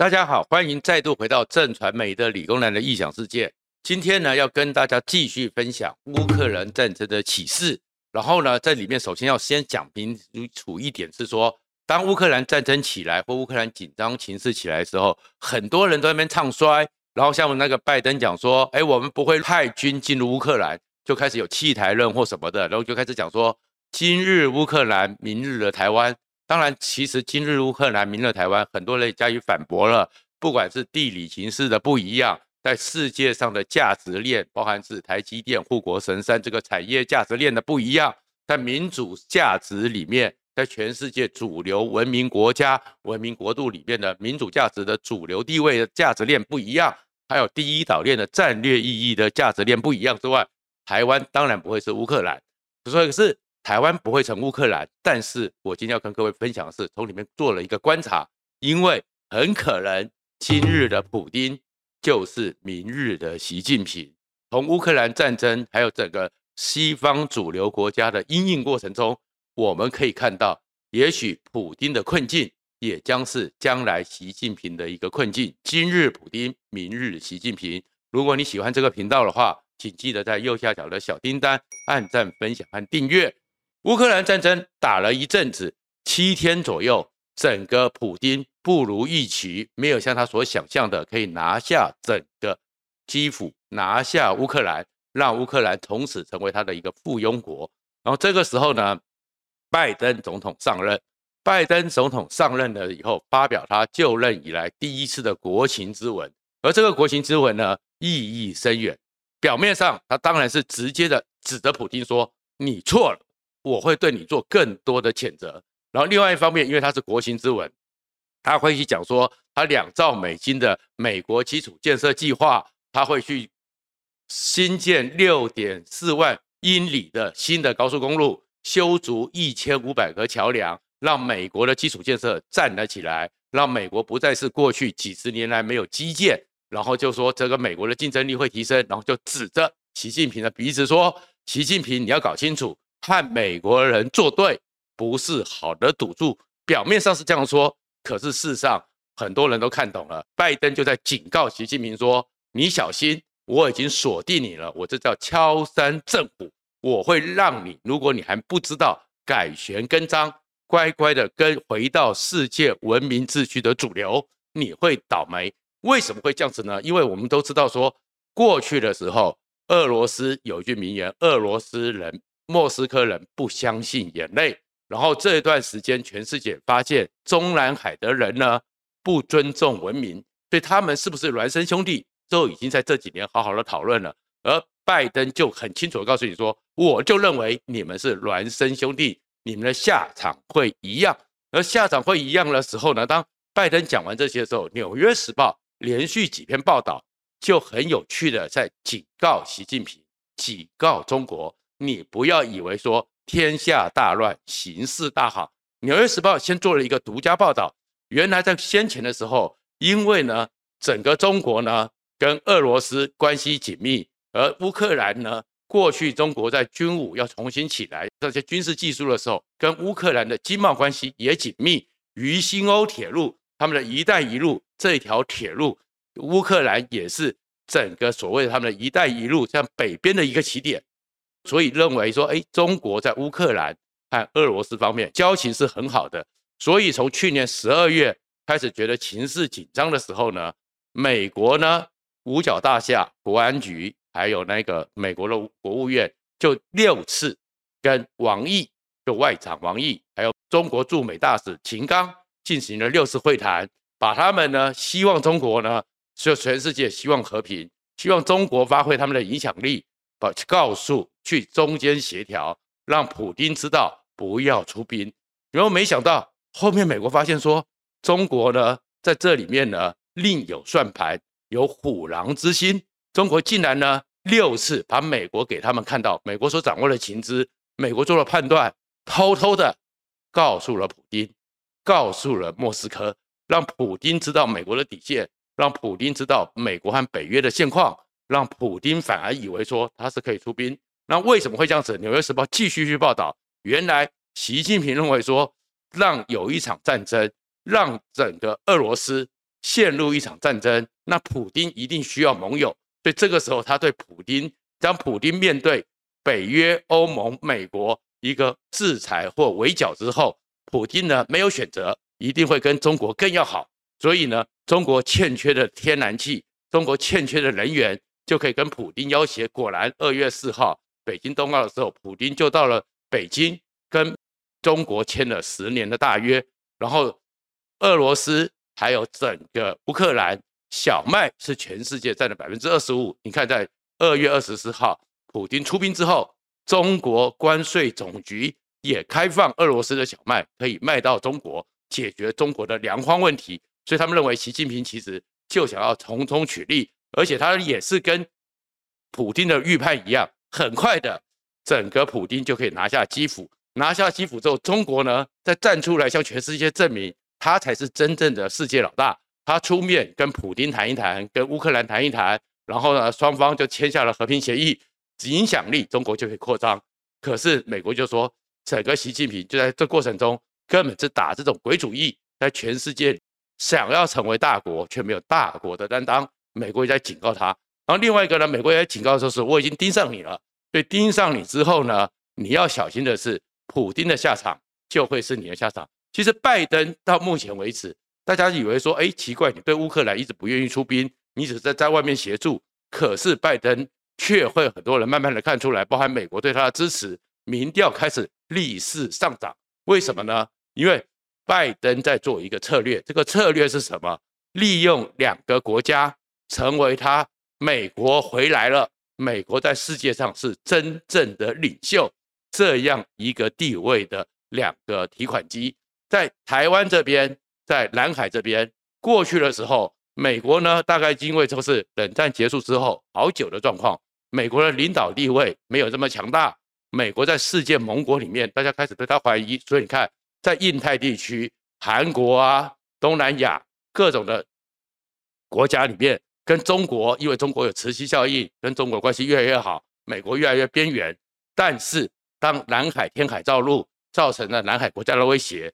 大家好，欢迎再度回到正传媒的理工男的异想世界。今天呢，要跟大家继续分享乌克兰战争的启示。然后呢，在里面首先要先讲清楚一点是说，当乌克兰战争起来或乌克兰紧张情势起来的时候，很多人都在那边唱衰。然后像我们那个拜登讲说，哎，我们不会派军进入乌克兰，就开始有弃台论或什么的，然后就开始讲说，今日乌克兰，明日的台湾。当然，其实今日乌克兰，明日台湾，很多人加以反驳了。不管是地理形势的不一样，在世界上的价值链，包含是台积电、护国神山这个产业价值链的不一样，在民主价值里面，在全世界主流文明国家、文明国度里面的民主价值的主流地位的价值链不一样，还有第一岛链的战略意义的价值链不一样之外，台湾当然不会是乌克兰，所以是。台湾不会成乌克兰，但是我今天要跟各位分享的是，从里面做了一个观察，因为很可能今日的普丁就是明日的习近平。从乌克兰战争还有整个西方主流国家的因应过程中，我们可以看到，也许普丁的困境也将是将来习近平的一个困境。今日普丁，明日习近平。如果你喜欢这个频道的话，请记得在右下角的小叮当按赞、分享和订阅。乌克兰战争打了一阵子，七天左右，整个普丁不如预期，没有像他所想象的可以拿下整个基辅，拿下乌克兰，让乌克兰从此成为他的一个附庸国。然后这个时候呢，拜登总统上任，拜登总统上任了以后，发表他就任以来第一次的国情咨文，而这个国情咨文呢，意义深远。表面上他当然是直接的指责普丁说：“你错了。”我会对你做更多的谴责，然后另外一方面，因为他是国情之文，他会去讲说他两兆美金的美国基础建设计划，他会去新建六点四万英里的新的高速公路，修筑一千五百个桥梁，让美国的基础建设站了起来，让美国不再是过去几十年来没有基建，然后就说这个美国的竞争力会提升，然后就指着习近平的鼻子说，习近平你要搞清楚。和美国人作对不是好的赌注，表面上是这样说，可是事实上很多人都看懂了。拜登就在警告习近平说：“你小心，我已经锁定你了，我这叫敲山震虎，我会让你，如果你还不知道改弦更张，乖乖的跟回到世界文明秩序的主流，你会倒霉。为什么会这样子呢？因为我们都知道说，过去的时候，俄罗斯有一句名言：俄罗斯人。莫斯科人不相信眼泪，然后这一段时间，全世界发现中南海的人呢不尊重文明，所以他们是不是孪生兄弟，都已经在这几年好好的讨论了。而拜登就很清楚的告诉你说，我就认为你们是孪生兄弟，你们的下场会一样。而下场会一样的时候呢，当拜登讲完这些的时候，《纽约时报》连续几篇报道就很有趣的在警告习近平，警告中国。你不要以为说天下大乱，形势大好。《纽约时报》先做了一个独家报道，原来在先前的时候，因为呢，整个中国呢跟俄罗斯关系紧密，而乌克兰呢，过去中国在军武要重新起来这些军事技术的时候，跟乌克兰的经贸关系也紧密。鱼腥欧铁路，他们的一带一路这条铁路，乌克兰也是整个所谓的他们的一带一路像北边的一个起点。所以认为说，哎，中国在乌克兰和俄罗斯方面交情是很好的。所以从去年十二月开始觉得情势紧张的时候呢，美国呢五角大厦国安局还有那个美国的国务院就六次跟王毅就外长王毅还有中国驻美大使秦刚进行了六次会谈，把他们呢希望中国呢就全世界希望和平，希望中国发挥他们的影响力。把告诉去中间协调，让普丁知道不要出兵。然后没想到后面美国发现说，中国呢在这里面呢另有算盘，有虎狼之心。中国竟然呢六次把美国给他们看到，美国所掌握的情资，美国做了判断，偷偷的告诉了普丁，告诉了莫斯科，让普丁知道美国的底线，让普丁知道美国和北约的现况。让普丁反而以为说他是可以出兵，那为什么会这样子？《纽约时报》继续去报道，原来习近平认为说，让有一场战争，让整个俄罗斯陷入一场战争，那普丁一定需要盟友。所以这个时候，他对普丁，当普丁面对北约、欧盟、美国一个制裁或围剿之后，普丁呢没有选择，一定会跟中国更要好。所以呢，中国欠缺的天然气，中国欠缺的人员，就可以跟普丁要挟。果然，二月四号北京冬奥的时候，普京就到了北京，跟中国签了十年的大约。然后，俄罗斯还有整个乌克兰。小麦是全世界占了百分之二十五。你看，在二月二十四号，普京出兵之后，中国关税总局也开放俄罗斯的小麦可以卖到中国，解决中国的粮荒问题。所以他们认为，习近平其实就想要从中取利，而且他也是跟普丁的预判一样，很快的，整个普丁就可以拿下基辅。拿下基辅之后，中国呢再站出来向全世界证明，他才是真正的世界老大。他出面跟普丁谈一谈，跟乌克兰谈一谈，然后呢，双方就签下了和平协议，影响力中国就可以扩张。可是美国就说，整个习近平就在这过程中根本是打这种鬼主意，在全世界想要成为大国，却没有大国的担当。美国也在警告他。然后另外一个呢，美国也警告说是我已经盯上你了，所以盯上你之后呢，你要小心的是，普丁的下场就会是你的下场。其实拜登到目前为止。大家以为说，哎，奇怪，你对乌克兰一直不愿意出兵，你只是在在外面协助。可是拜登却会很多人慢慢的看出来，包含美国对他的支持，民调开始逆势上涨。为什么呢？因为拜登在做一个策略，这个策略是什么？利用两个国家成为他美国回来了，美国在世界上是真正的领袖这样一个地位的两个提款机，在台湾这边。在南海这边过去的时候，美国呢，大概因为就是冷战结束之后好久的状况，美国的领导地位没有这么强大。美国在世界盟国里面，大家开始对他怀疑。所以你看，在印太地区，韩国啊、东南亚各种的国家里面，跟中国，因为中国有磁吸效应，跟中国关系越来越好，美国越来越边缘。但是当南海天海造陆造成了南海国家的威胁，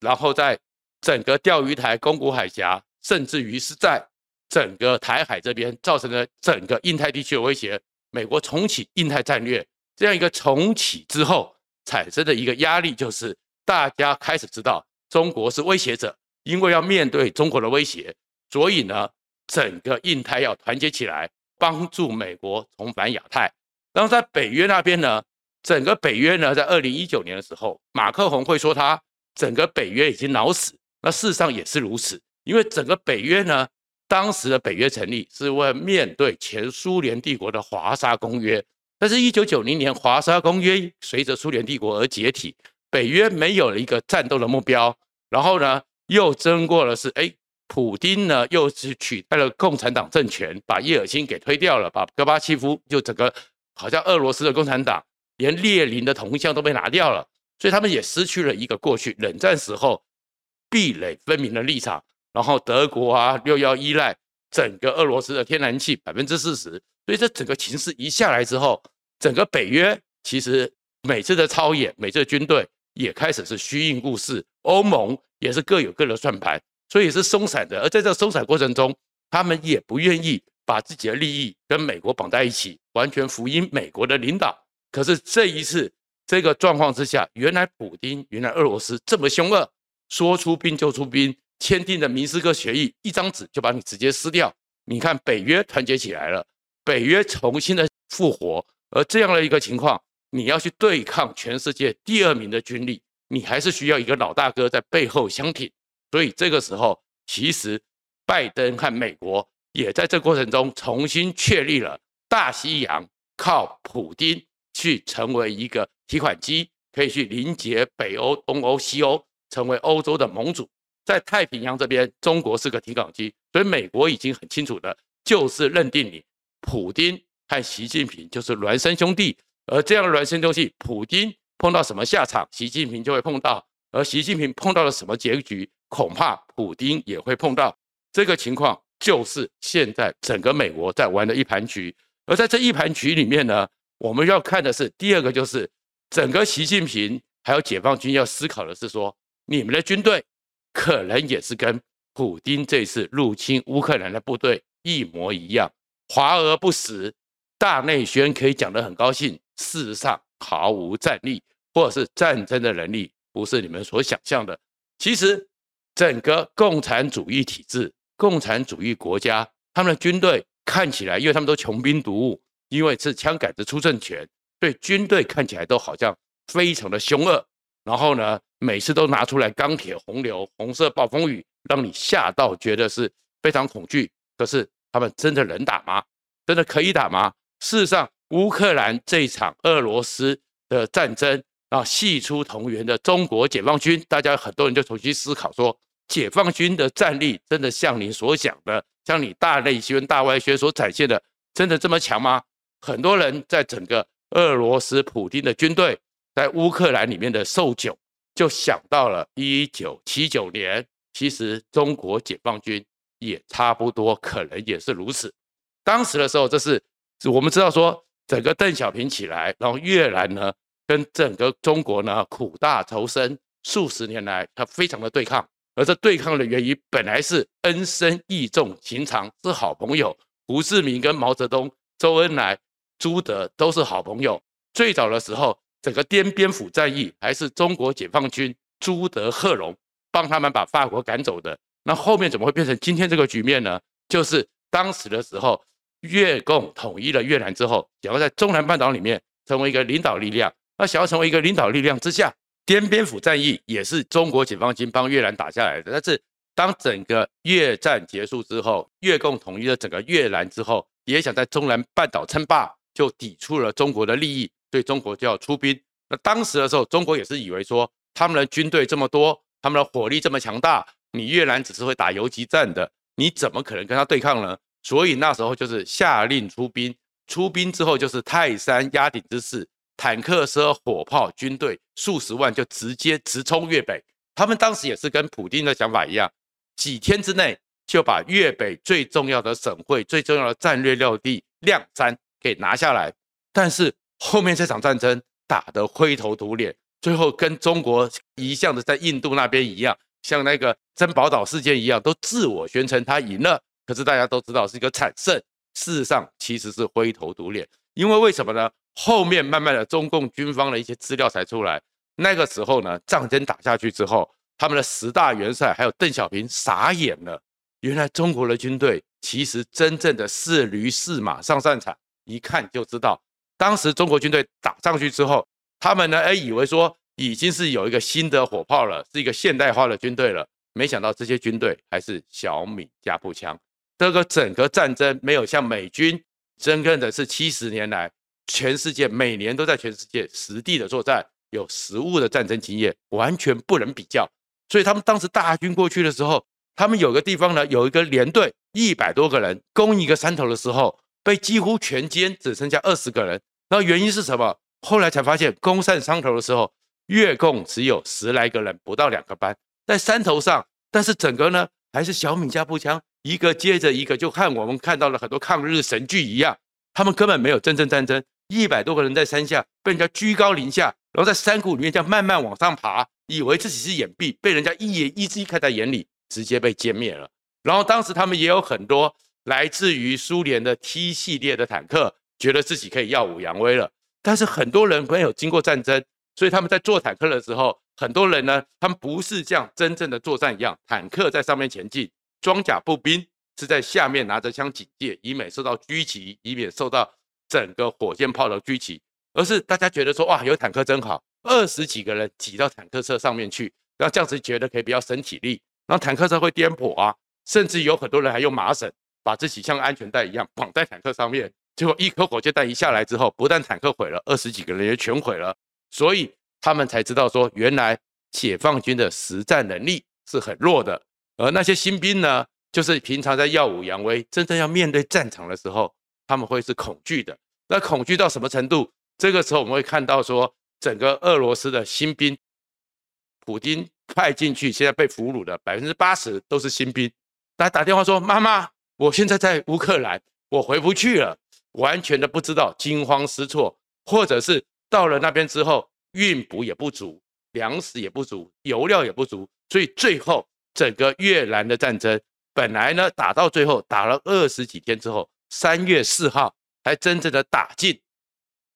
然后在整个钓鱼台、宫古海峡，甚至于是在整个台海这边，造成了整个印太地区的威胁。美国重启印太战略，这样一个重启之后产生的一个压力，就是大家开始知道中国是威胁者，因为要面对中国的威胁，所以呢，整个印太要团结起来，帮助美国重返亚太。然后在北约那边呢，整个北约呢，在二零一九年的时候，马克宏会说他整个北约已经脑死。那事实上也是如此，因为整个北约呢，当时的北约成立是为了面对前苏联帝国的华沙公约，但是，一九九零年华沙公约随着苏联帝国而解体，北约没有了一个战斗的目标，然后呢，又经过了是，哎，普丁呢又是取代了共产党政权，把叶尔钦给推掉了，把戈巴契夫就整个好像俄罗斯的共产党，连列宁的铜像都被拿掉了，所以他们也失去了一个过去冷战时候。壁垒分明的立场，然后德国啊又要依赖整个俄罗斯的天然气百分之四十，所以这整个情势一下来之后，整个北约其实每次的操演，每次的军队也开始是虚应故事，欧盟也是各有各的算盘，所以是松散的。而在这松散过程中，他们也不愿意把自己的利益跟美国绑在一起，完全服膺美国的领导。可是这一次这个状况之下，原来普丁，原来俄罗斯这么凶恶。说出兵就出兵，签订的明斯克协议，一张纸就把你直接撕掉。你看，北约团结起来了，北约重新的复活，而这样的一个情况，你要去对抗全世界第二名的军力，你还是需要一个老大哥在背后相挺。所以这个时候，其实拜登和美国也在这过程中重新确立了大西洋靠普丁去成为一个提款机，可以去连接北欧、东欧、西欧。成为欧洲的盟主，在太平洋这边，中国是个提款机，所以美国已经很清楚的，就是认定你普丁和习近平就是孪生兄弟，而这样的孪生兄弟，普丁碰到什么下场，习近平就会碰到；而习近平碰到了什么结局，恐怕普丁也会碰到。这个情况就是现在整个美国在玩的一盘局，而在这一盘局里面呢，我们要看的是第二个，就是整个习近平还有解放军要思考的是说。你们的军队可能也是跟普丁这次入侵乌克兰的部队一模一样，华而不实，大内宣可以讲得很高兴，事实上毫无战力，或者是战争的能力，不是你们所想象的。其实，整个共产主义体制、共产主义国家，他们的军队看起来，因为他们都穷兵黩武，因为是枪杆子出政权，对军队看起来都好像非常的凶恶。然后呢，每次都拿出来钢铁洪流、红色暴风雨，让你吓到觉得是非常恐惧。可是他们真的能打吗？真的可以打吗？事实上，乌克兰这一场俄罗斯的战争啊，系出同源的中国解放军，大家很多人就重新思考说，解放军的战力真的像你所讲的，像你大内宣、大外宣所展现的，真的这么强吗？很多人在整个俄罗斯普丁的军队。在乌克兰里面的受窘，就想到了一九七九年，其实中国解放军也差不多，可能也是如此。当时的时候，这是我们知道说，整个邓小平起来，然后越南呢，跟整个中国呢苦大仇深，数十年来他非常的对抗，而这对抗的原因本来是恩深义重情长，是好朋友。胡志明跟毛泽东、周恩来、朱德都是好朋友。最早的时候。整个滇边府战役还是中国解放军朱德、贺龙帮他们把法国赶走的。那后面怎么会变成今天这个局面呢？就是当时的时候，越共统一了越南之后，想要在中南半岛里面成为一个领导力量。那想要成为一个领导力量之下，滇边府战役也是中国解放军帮越南打下来的。但是当整个越战结束之后，越共统一了整个越南之后，也想在中南半岛称霸，就抵触了中国的利益。对中国就要出兵，那当时的时候，中国也是以为说他们的军队这么多，他们的火力这么强大，你越南只是会打游击战的，你怎么可能跟他对抗呢？所以那时候就是下令出兵，出兵之后就是泰山压顶之势，坦克车、火炮、军队数十万就直接直冲越北。他们当时也是跟普丁的想法一样，几天之内就把越北最重要的省会、最重要的战略要地亮山给拿下来，但是。后面这场战争打得灰头土脸，最后跟中国一向的在印度那边一样，像那个珍宝岛事件一样，都自我宣称他赢了。可是大家都知道是一个惨胜，事实上其实是灰头土脸。因为为什么呢？后面慢慢的中共军方的一些资料才出来。那个时候呢，战争打下去之后，他们的十大元帅还有邓小平傻眼了。原来中国的军队其实真正的是驴是马上战场，一看就知道。当时中国军队打上去之后，他们呢，哎，以为说已经是有一个新的火炮了，是一个现代化的军队了。没想到这些军队还是小米加步枪。这个整个战争没有像美军真正的是七十年来，全世界每年都在全世界实地的作战，有实物的战争经验，完全不能比较。所以他们当时大军过去的时候，他们有个地方呢，有一个连队一百多个人攻一个山头的时候。被几乎全歼，只剩下二十个人。那原因是什么？后来才发现，攻上山头的时候，越共只有十来个人，不到两个班，在山头上。但是整个呢，还是小米加步枪，一个接着一个，就看我们看到了很多抗日神剧一样。他们根本没有真正战争，一百多个人在山下被人家居高临下，然后在山谷里面这样慢慢往上爬，以为自己是掩蔽，被人家一眼一只看在眼里，直接被歼灭了。然后当时他们也有很多。来自于苏联的 T 系列的坦克，觉得自己可以耀武扬威了。但是很多人没有经过战争，所以他们在做坦克的时候，很多人呢，他们不是像真正的作战一样，坦克在上面前进，装甲步兵是在下面拿着枪警戒，以免受到狙击，以免受到整个火箭炮的狙击。而是大家觉得说，哇，有坦克真好，二十几个人挤到坦克车上面去，然后这样子觉得可以比较省体力。然后坦克车会颠簸啊，甚至有很多人还用麻绳。把自己像安全带一样绑在坦克上面，结果一颗火箭弹一下来之后，不但坦克毁了，二十几个人也全毁了。所以他们才知道说，原来解放军的实战能力是很弱的。而那些新兵呢，就是平常在耀武扬威，真正要面对战场的时候，他们会是恐惧的。那恐惧到什么程度？这个时候我们会看到说，整个俄罗斯的新兵，普丁派进去，现在被俘虏的百分之八十都是新兵。他打电话说：“妈妈。”我现在在乌克兰，我回不去了，完全的不知道，惊慌失措，或者是到了那边之后，运补也不足，粮食也不足，油料也不足，所以最后整个越南的战争，本来呢打到最后打了二十几天之后，三月四号才真正的打进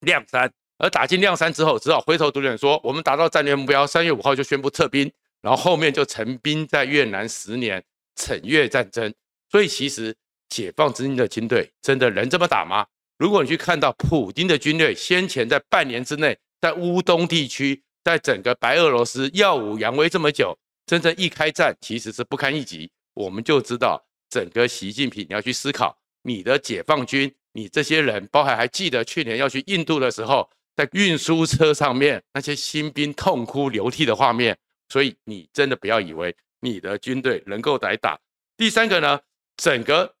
谅山，而打进谅山之后，只好灰头土脸说我们达到战略目标，三月五号就宣布撤兵，然后后面就陈兵在越南十年，惩越战争。所以其实解放军的军队真的能这么打吗？如果你去看到普京的军队先前在半年之内在乌东地区，在整个白俄罗斯耀武扬威这么久，真正一开战其实是不堪一击。我们就知道整个习近平你要去思考，你的解放军，你这些人，包含还记得去年要去印度的时候，在运输车上面那些新兵痛哭流涕的画面。所以你真的不要以为你的军队能够来打。第三个呢，整个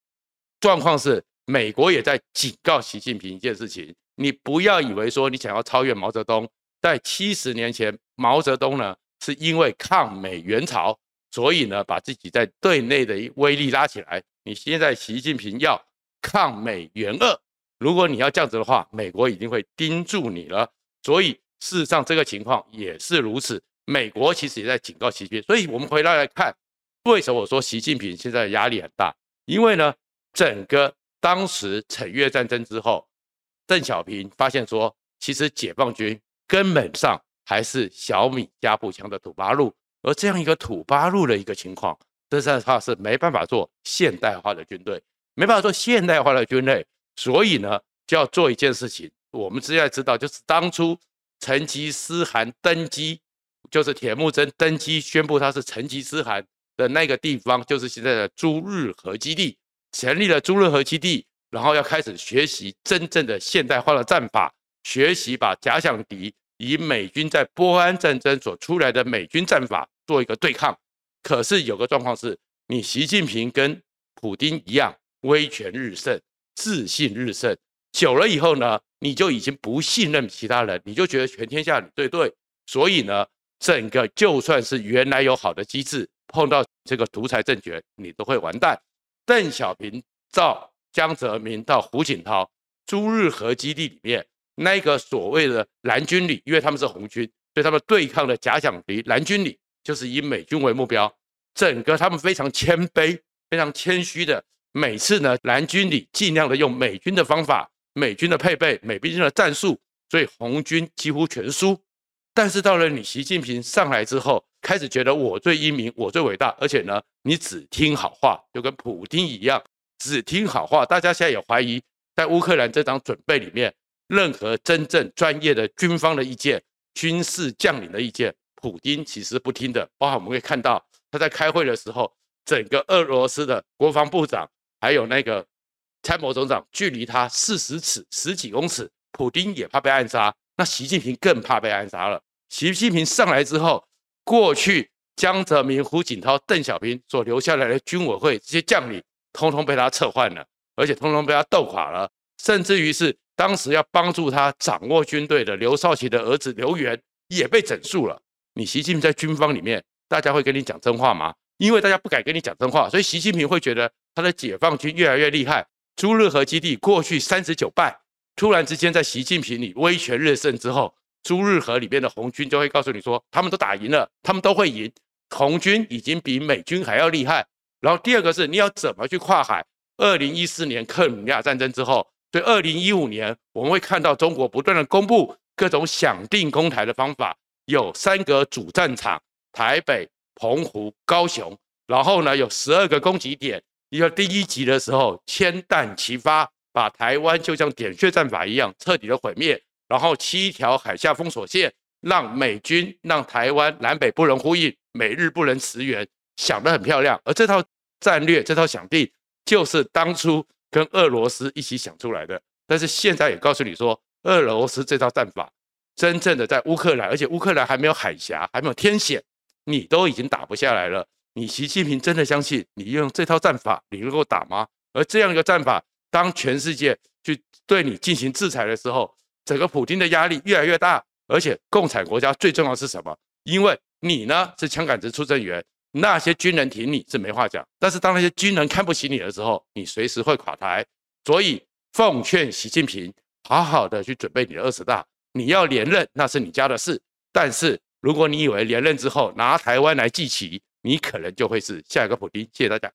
状况是。美国也在警告习近平一件事情：你不要以为说你想要超越毛泽东，在七十年前，毛泽东呢是因为抗美援朝，所以呢把自己在对内的威力拉起来。你现在习近平要抗美援俄，如果你要这样子的话，美国一定会盯住你了。所以事实上这个情况也是如此，美国其实也在警告习近平。所以我们回来来看，为什么我说习近平现在压力很大？因为呢整个。当时惩越战争之后，邓小平发现说，其实解放军根本上还是小米加步枪的土八路，而这样一个土八路的一个情况，这在他是没办法做现代化的军队，没办法做现代化的军队，所以呢，就要做一件事情。我们现在知道，就是当初成吉思汗登基，就是铁木真登基宣布他是成吉思汗的那个地方，就是现在的朱日和基地。成立了朱日和基地，然后要开始学习真正的现代化的战法，学习把假想敌以美军在波安战争所出来的美军战法做一个对抗。可是有个状况是，你习近平跟普丁一样，威权日盛，自信日盛，久了以后呢，你就已经不信任其他人，你就觉得全天下你最对，所以呢，整个就算是原来有好的机制，碰到这个独裁政权，你都会完蛋。邓小平到江泽民到胡锦涛，朱日和基地里面那个所谓的蓝军旅，因为他们是红军，所以他们对抗的假想敌蓝军旅就是以美军为目标。整个他们非常谦卑、非常谦虚的，每次呢蓝军旅尽量的用美军的方法、美军的配备、美军的战术，所以红军几乎全输。但是到了你习近平上来之后，开始觉得我最英明，我最伟大，而且呢，你只听好话，就跟普京一样，只听好话。大家现在也怀疑，在乌克兰这场准备里面，任何真正专业的军方的意见、军事将领的意见，普丁其实不听的。包括我们可以看到，他在开会的时候，整个俄罗斯的国防部长还有那个参谋总长，距离他四十尺、十几公尺，普丁也怕被暗杀。那习近平更怕被暗杀了。习近平上来之后，过去江泽民、胡锦涛、邓小平所留下来的军委会这些将领，通通被他撤换了，而且通通被他斗垮了。甚至于是当时要帮助他掌握军队的刘少奇的儿子刘源也被整肃了。你习近平在军方里面，大家会跟你讲真话吗？因为大家不敢跟你讲真话，所以习近平会觉得他的解放军越来越厉害。朱日和基地过去三十九败。突然之间，在习近平你威权日盛之后，朱日和里面的红军就会告诉你说，他们都打赢了，他们都会赢，红军已经比美军还要厉害。然后第二个是，你要怎么去跨海？二零一四年克里米亚战争之后，所以二零一五年，我们会看到中国不断的公布各种想定攻台的方法，有三个主战场：台北、澎湖、高雄。然后呢，有十二个攻击点。一个第一集的时候，千弹齐发。把台湾就像点穴战法一样彻底的毁灭，然后七条海峡封锁线，让美军让台湾南北不能呼应，美日不能驰援，想得很漂亮。而这套战略，这套想定，就是当初跟俄罗斯一起想出来的。但是现在也告诉你说，俄罗斯这套战法，真正的在乌克兰，而且乌克兰还没有海峡，还没有天险，你都已经打不下来了。你习近平真的相信你用这套战法，你能够打吗？而这样一个战法。当全世界去对你进行制裁的时候，整个普京的压力越来越大，而且共产国家最重要是什么？因为你呢是枪杆子出政权，那些军人挺你是没话讲，但是当那些军人看不起你的时候，你随时会垮台。所以奉劝习近平，好好的去准备你的二十大，你要连任那是你家的事，但是如果你以为连任之后拿台湾来祭旗，你可能就会是下一个普京。谢谢大家。